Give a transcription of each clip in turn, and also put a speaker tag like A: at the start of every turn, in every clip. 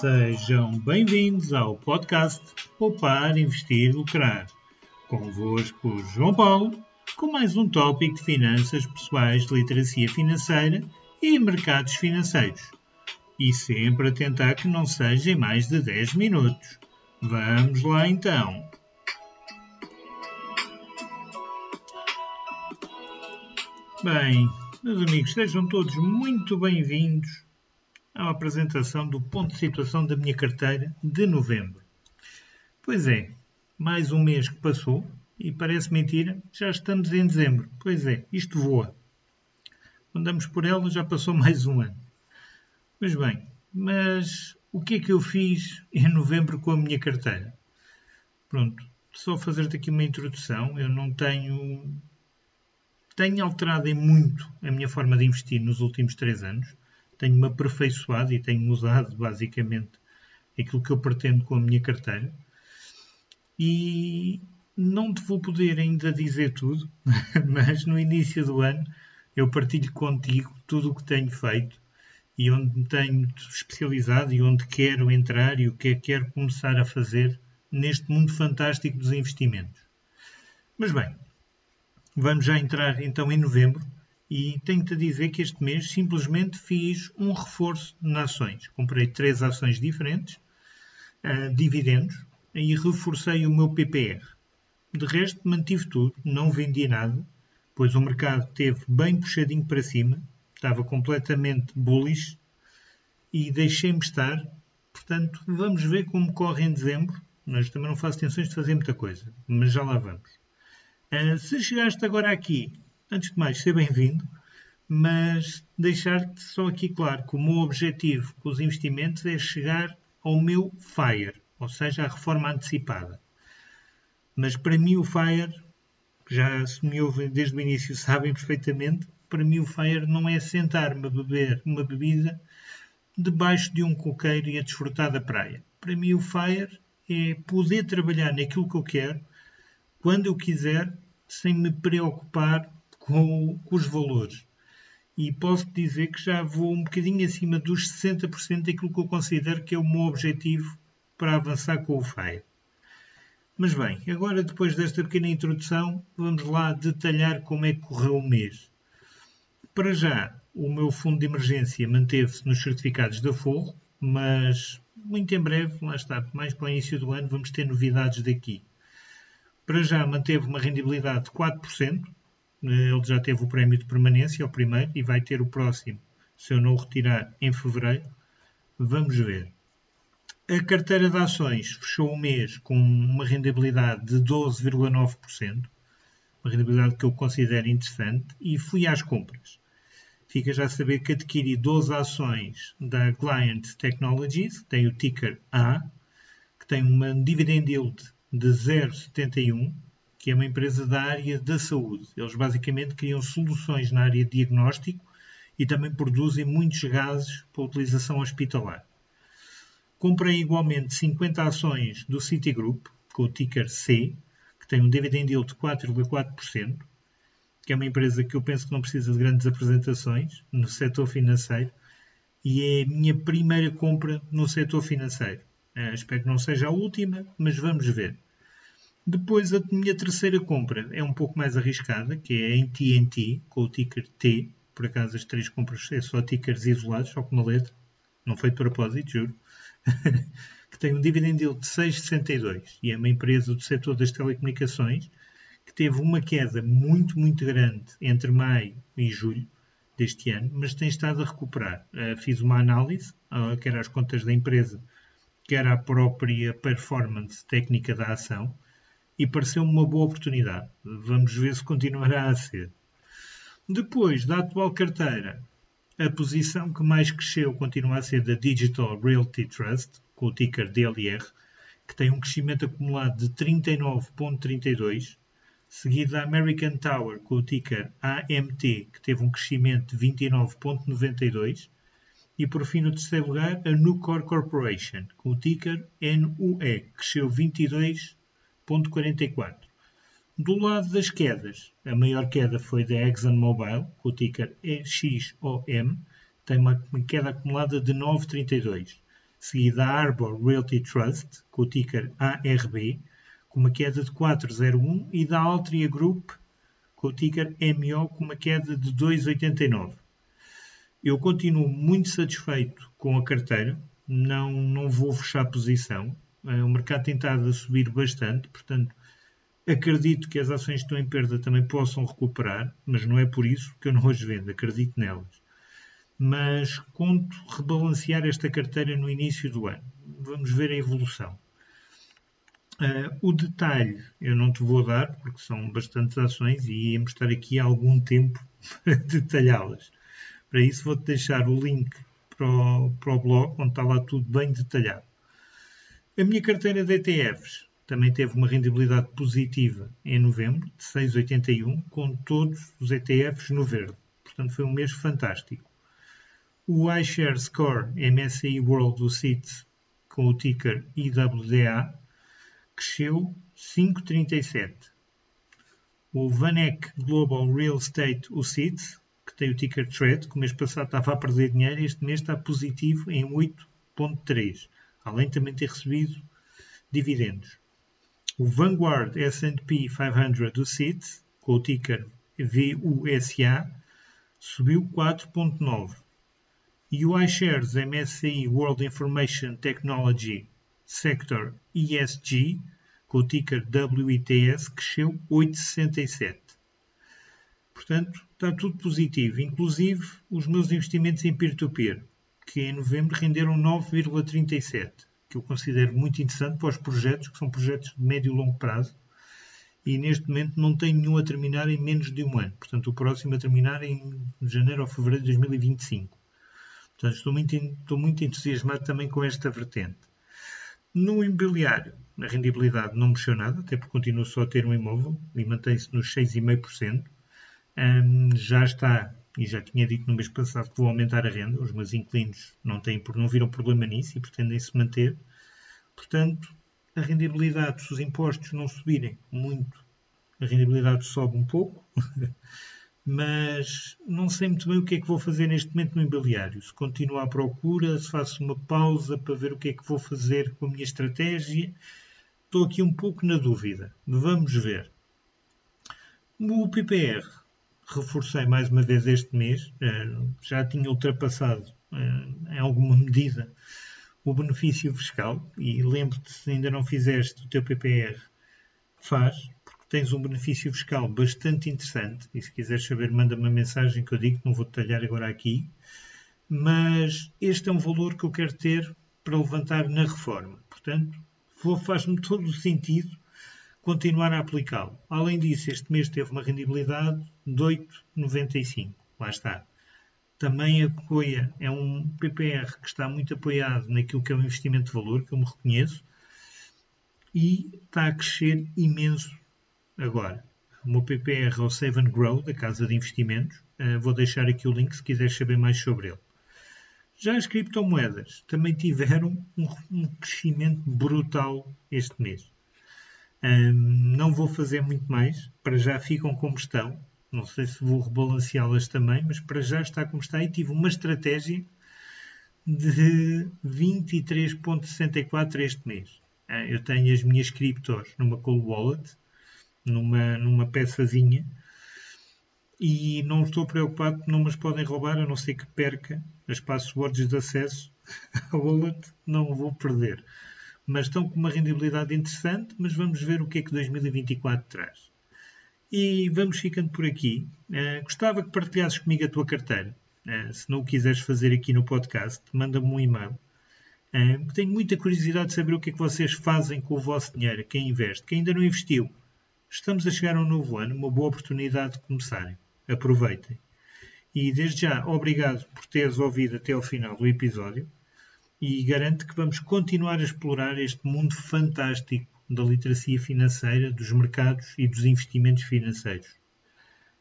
A: Sejam bem-vindos ao podcast Poupar, Investir, Lucrar. Convosco, João Paulo, com mais um tópico de finanças pessoais, literacia financeira e mercados financeiros. E sempre a tentar que não seja em mais de 10 minutos. Vamos lá então. Bem, meus amigos, sejam todos muito bem-vindos à apresentação do ponto de situação da minha carteira de novembro. Pois é, mais um mês que passou e parece mentira, já estamos em dezembro. Pois é, isto voa. Andamos por ela, já passou mais um ano. Pois bem, mas o que é que eu fiz em novembro com a minha carteira? Pronto, só fazer-te aqui uma introdução. Eu não tenho tenho alterado em muito a minha forma de investir nos últimos três anos. Tenho-me aperfeiçoado e tenho usado basicamente aquilo que eu pretendo com a minha carteira. E não te vou poder ainda dizer tudo, mas no início do ano eu partilho contigo tudo o que tenho feito e onde me tenho especializado e onde quero entrar e o que é que quero começar a fazer neste mundo fantástico dos investimentos. Mas bem, Vamos já entrar então em novembro e tenho-te a dizer que este mês simplesmente fiz um reforço de ações. Comprei três ações diferentes, uh, dividendos, e reforcei o meu PPR. De resto, mantive tudo, não vendi nada, pois o mercado teve bem puxadinho para cima, estava completamente bullish e deixei-me estar. Portanto, vamos ver como corre em dezembro, mas também não faço intenções de fazer muita coisa, mas já lá vamos. Uh, se chegaste agora aqui, antes de mais, seja bem-vindo, mas deixar-te só aqui claro que o meu objetivo com os investimentos é chegar ao meu FIRE, ou seja, a reforma antecipada. Mas para mim o FIRE, já se me ouvem desde o início sabem perfeitamente, para mim o FIRE não é sentar-me a beber uma bebida debaixo de um coqueiro e a desfrutar da praia. Para mim o FIRE é poder trabalhar naquilo que eu quero, quando eu quiser, sem me preocupar com, com os valores. E posso dizer que já vou um bocadinho acima dos 60% daquilo que eu considero que é o meu objetivo para avançar com o FIRE. Mas bem, agora depois desta pequena introdução, vamos lá detalhar como é que correu o mês. Para já, o meu fundo de emergência manteve-se nos certificados da Forro, mas muito em breve, lá está, mais para o início do ano, vamos ter novidades daqui. Para já manteve uma rendibilidade de 4%. Ele já teve o prémio de permanência, o primeiro, e vai ter o próximo, se eu não o retirar, em fevereiro. Vamos ver. A carteira de ações fechou o mês com uma rendibilidade de 12,9%, uma rendibilidade que eu considero interessante, e fui às compras. Fica já a saber que adquiri 12 ações da Client Technologies, que tem o ticker A, que tem uma dividend yield de 071, que é uma empresa da área da saúde. Eles basicamente criam soluções na área de diagnóstico e também produzem muitos gases para utilização hospitalar. Comprei igualmente 50 ações do Citigroup, com o ticker C, que tem um dividend yield de 4,4%, que é uma empresa que eu penso que não precisa de grandes apresentações no setor financeiro e é a minha primeira compra no setor financeiro. Uh, espero que não seja a última, mas vamos ver. Depois, a minha terceira compra é um pouco mais arriscada, que é em TNT, com o ticker T. Por acaso, as três compras é só tickers isolados, só com uma letra. Não foi de propósito, juro. que tem um dividend yield de 6,62 e é uma empresa do setor das telecomunicações que teve uma queda muito, muito grande entre maio e julho deste ano, mas tem estado a recuperar. Uh, fiz uma análise, uh, que era as contas da empresa que era a própria performance técnica da ação, e pareceu-me uma boa oportunidade. Vamos ver se continuará a ser. Depois da atual carteira, a posição que mais cresceu continua a ser da Digital Realty Trust, com o ticker DLR, que tem um crescimento acumulado de 39,32, seguido da American Tower, com o ticker AMT, que teve um crescimento de 29,92, e por fim, no terceiro lugar, a Nucor Corporation, com o ticker NUE, que cresceu 22,44. Do lado das quedas, a maior queda foi da ExxonMobil, com o ticker EXOM, tem uma queda acumulada de 9,32. seguida a Arbor Realty Trust, com o ticker ARB, com uma queda de 4,01 e da Altria Group, com o ticker MO, com uma queda de 2,89. Eu continuo muito satisfeito com a carteira, não, não vou fechar posição. Eh, o mercado tem estado a subir bastante, portanto, acredito que as ações que estão em perda também possam recuperar, mas não é por isso que eu não as vendo, acredito nelas. Mas conto rebalancear esta carteira no início do ano. Vamos ver a evolução. Uh, o detalhe eu não te vou dar, porque são bastantes ações e íamos estar aqui há algum tempo para detalhá-las. Para isso vou-te deixar o link para o, para o blog, onde está lá tudo bem detalhado. A minha carteira de ETFs também teve uma rendibilidade positiva em novembro, de 6,81, com todos os ETFs no verde. Portanto, foi um mês fantástico. O iShare Score MSCI World UCITS, com o ticker IWDA, cresceu 5,37. O Vanek Global Real Estate UCITS, que tem o ticker TRED, que o mês passado estava a perder dinheiro, este mês está positivo em 8,3, além de também ter recebido dividendos. O Vanguard S&P 500 UCITS, com o ticker VUSA, subiu 4,9. E o iShares MSCI World Information Technology Sector ESG, com o ticker WITS, cresceu 8,67. Portanto, está tudo positivo, inclusive os meus investimentos em peer-to-peer, que em novembro renderam 9,37, que eu considero muito interessante para os projetos, que são projetos de médio e longo prazo, e neste momento não tenho nenhum a terminar em menos de um ano. Portanto, o próximo a terminar em janeiro ou fevereiro de 2025. Portanto, estou muito, estou muito entusiasmado também com esta vertente. No imobiliário, a rendibilidade não mexeu nada, até porque continuo só a ter um imóvel e mantém-se nos 6,5%. Um, já está, e já tinha dito no mês passado que vou aumentar a renda, os meus inquilinos não, têm, não viram problema nisso e pretendem se manter. Portanto, a rendibilidade, se os impostos não subirem muito, a rendibilidade sobe um pouco. mas não sei muito bem o que é que vou fazer neste momento no imobiliário. Se continuo à procura, se faço uma pausa para ver o que é que vou fazer com a minha estratégia. Estou aqui um pouco na dúvida. Vamos ver. O PPR reforcei mais uma vez este mês. Eh, já tinha ultrapassado eh, em alguma medida o benefício fiscal e lembro-te se ainda não fizeste o teu PPR, faz, tens um benefício fiscal bastante interessante. E se quiseres saber, manda -me uma mensagem que eu digo, não vou detalhar agora aqui. Mas este é um valor que eu quero ter para levantar na reforma. Portanto, faz-me todo o sentido continuar a aplicá-lo. Além disso, este mês teve uma rendibilidade de 8,95. Lá está. Também apoia, é um PPR que está muito apoiado naquilo que é o investimento de valor, que eu me reconheço, e está a crescer imenso Agora, o meu PPR é o Save and Grow, da Casa de Investimentos. Uh, vou deixar aqui o link se quiseres saber mais sobre ele. Já as criptomoedas também tiveram um, um crescimento brutal este mês. Um, não vou fazer muito mais, para já ficam como estão. Não sei se vou rebalanceá-las também, mas para já está como está. E tive uma estratégia de 23,64 este mês. Uh, eu tenho as minhas criptos numa Cold Wallet numa, numa peçazinha e não estou preocupado que não me podem roubar, a não ser que perca as passwords de acesso à wallet, não vou perder. Mas estão com uma rendibilidade interessante, mas vamos ver o que é que 2024 traz. E vamos ficando por aqui. Uh, gostava que partilhasses comigo a tua carteira. Uh, se não o quiseres fazer aqui no podcast, manda-me um e-mail. Uh, tenho muita curiosidade de saber o que é que vocês fazem com o vosso dinheiro, quem investe. Quem ainda não investiu, Estamos a chegar a um novo ano, uma boa oportunidade de começarem. Aproveitem. E desde já, obrigado por teres ouvido até ao final do episódio e garanto que vamos continuar a explorar este mundo fantástico da literacia financeira, dos mercados e dos investimentos financeiros.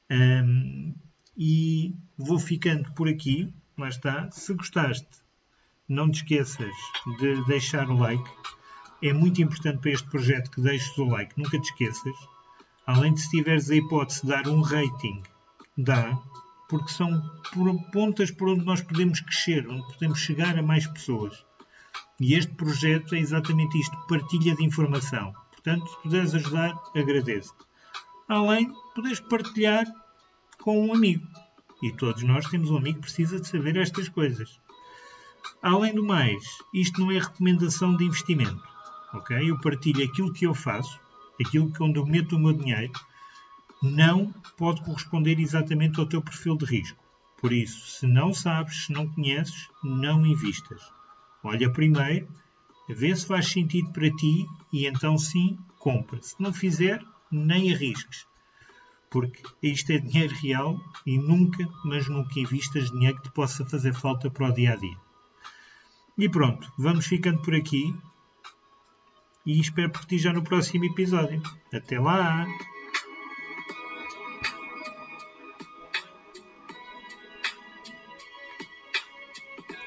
A: Um, e vou ficando por aqui, lá está. Se gostaste, não te esqueças de deixar o like. É muito importante para este projeto que deixes o like, nunca te esqueças. Além de se tiveres a hipótese de dar um rating, dá, porque são pontas por onde nós podemos crescer, onde podemos chegar a mais pessoas. E este projeto é exatamente isto: partilha de informação. Portanto, se puderes ajudar, agradeço-te. Além de poderes partilhar com um amigo. E todos nós temos um amigo que precisa de saber estas coisas. Além do mais, isto não é recomendação de investimento. Ok? Eu partilho aquilo que eu faço, aquilo que onde eu meto o meu dinheiro, não pode corresponder exatamente ao teu perfil de risco. Por isso, se não sabes, se não conheces, não invistas. Olha primeiro, vê se faz sentido para ti e então sim, compra. Se não fizer, nem arrisques. Porque isto é dinheiro real e nunca, mas nunca invistas dinheiro que te possa fazer falta para o dia a dia. E pronto, vamos ficando por aqui e espero por ti já no próximo episódio. Até lá!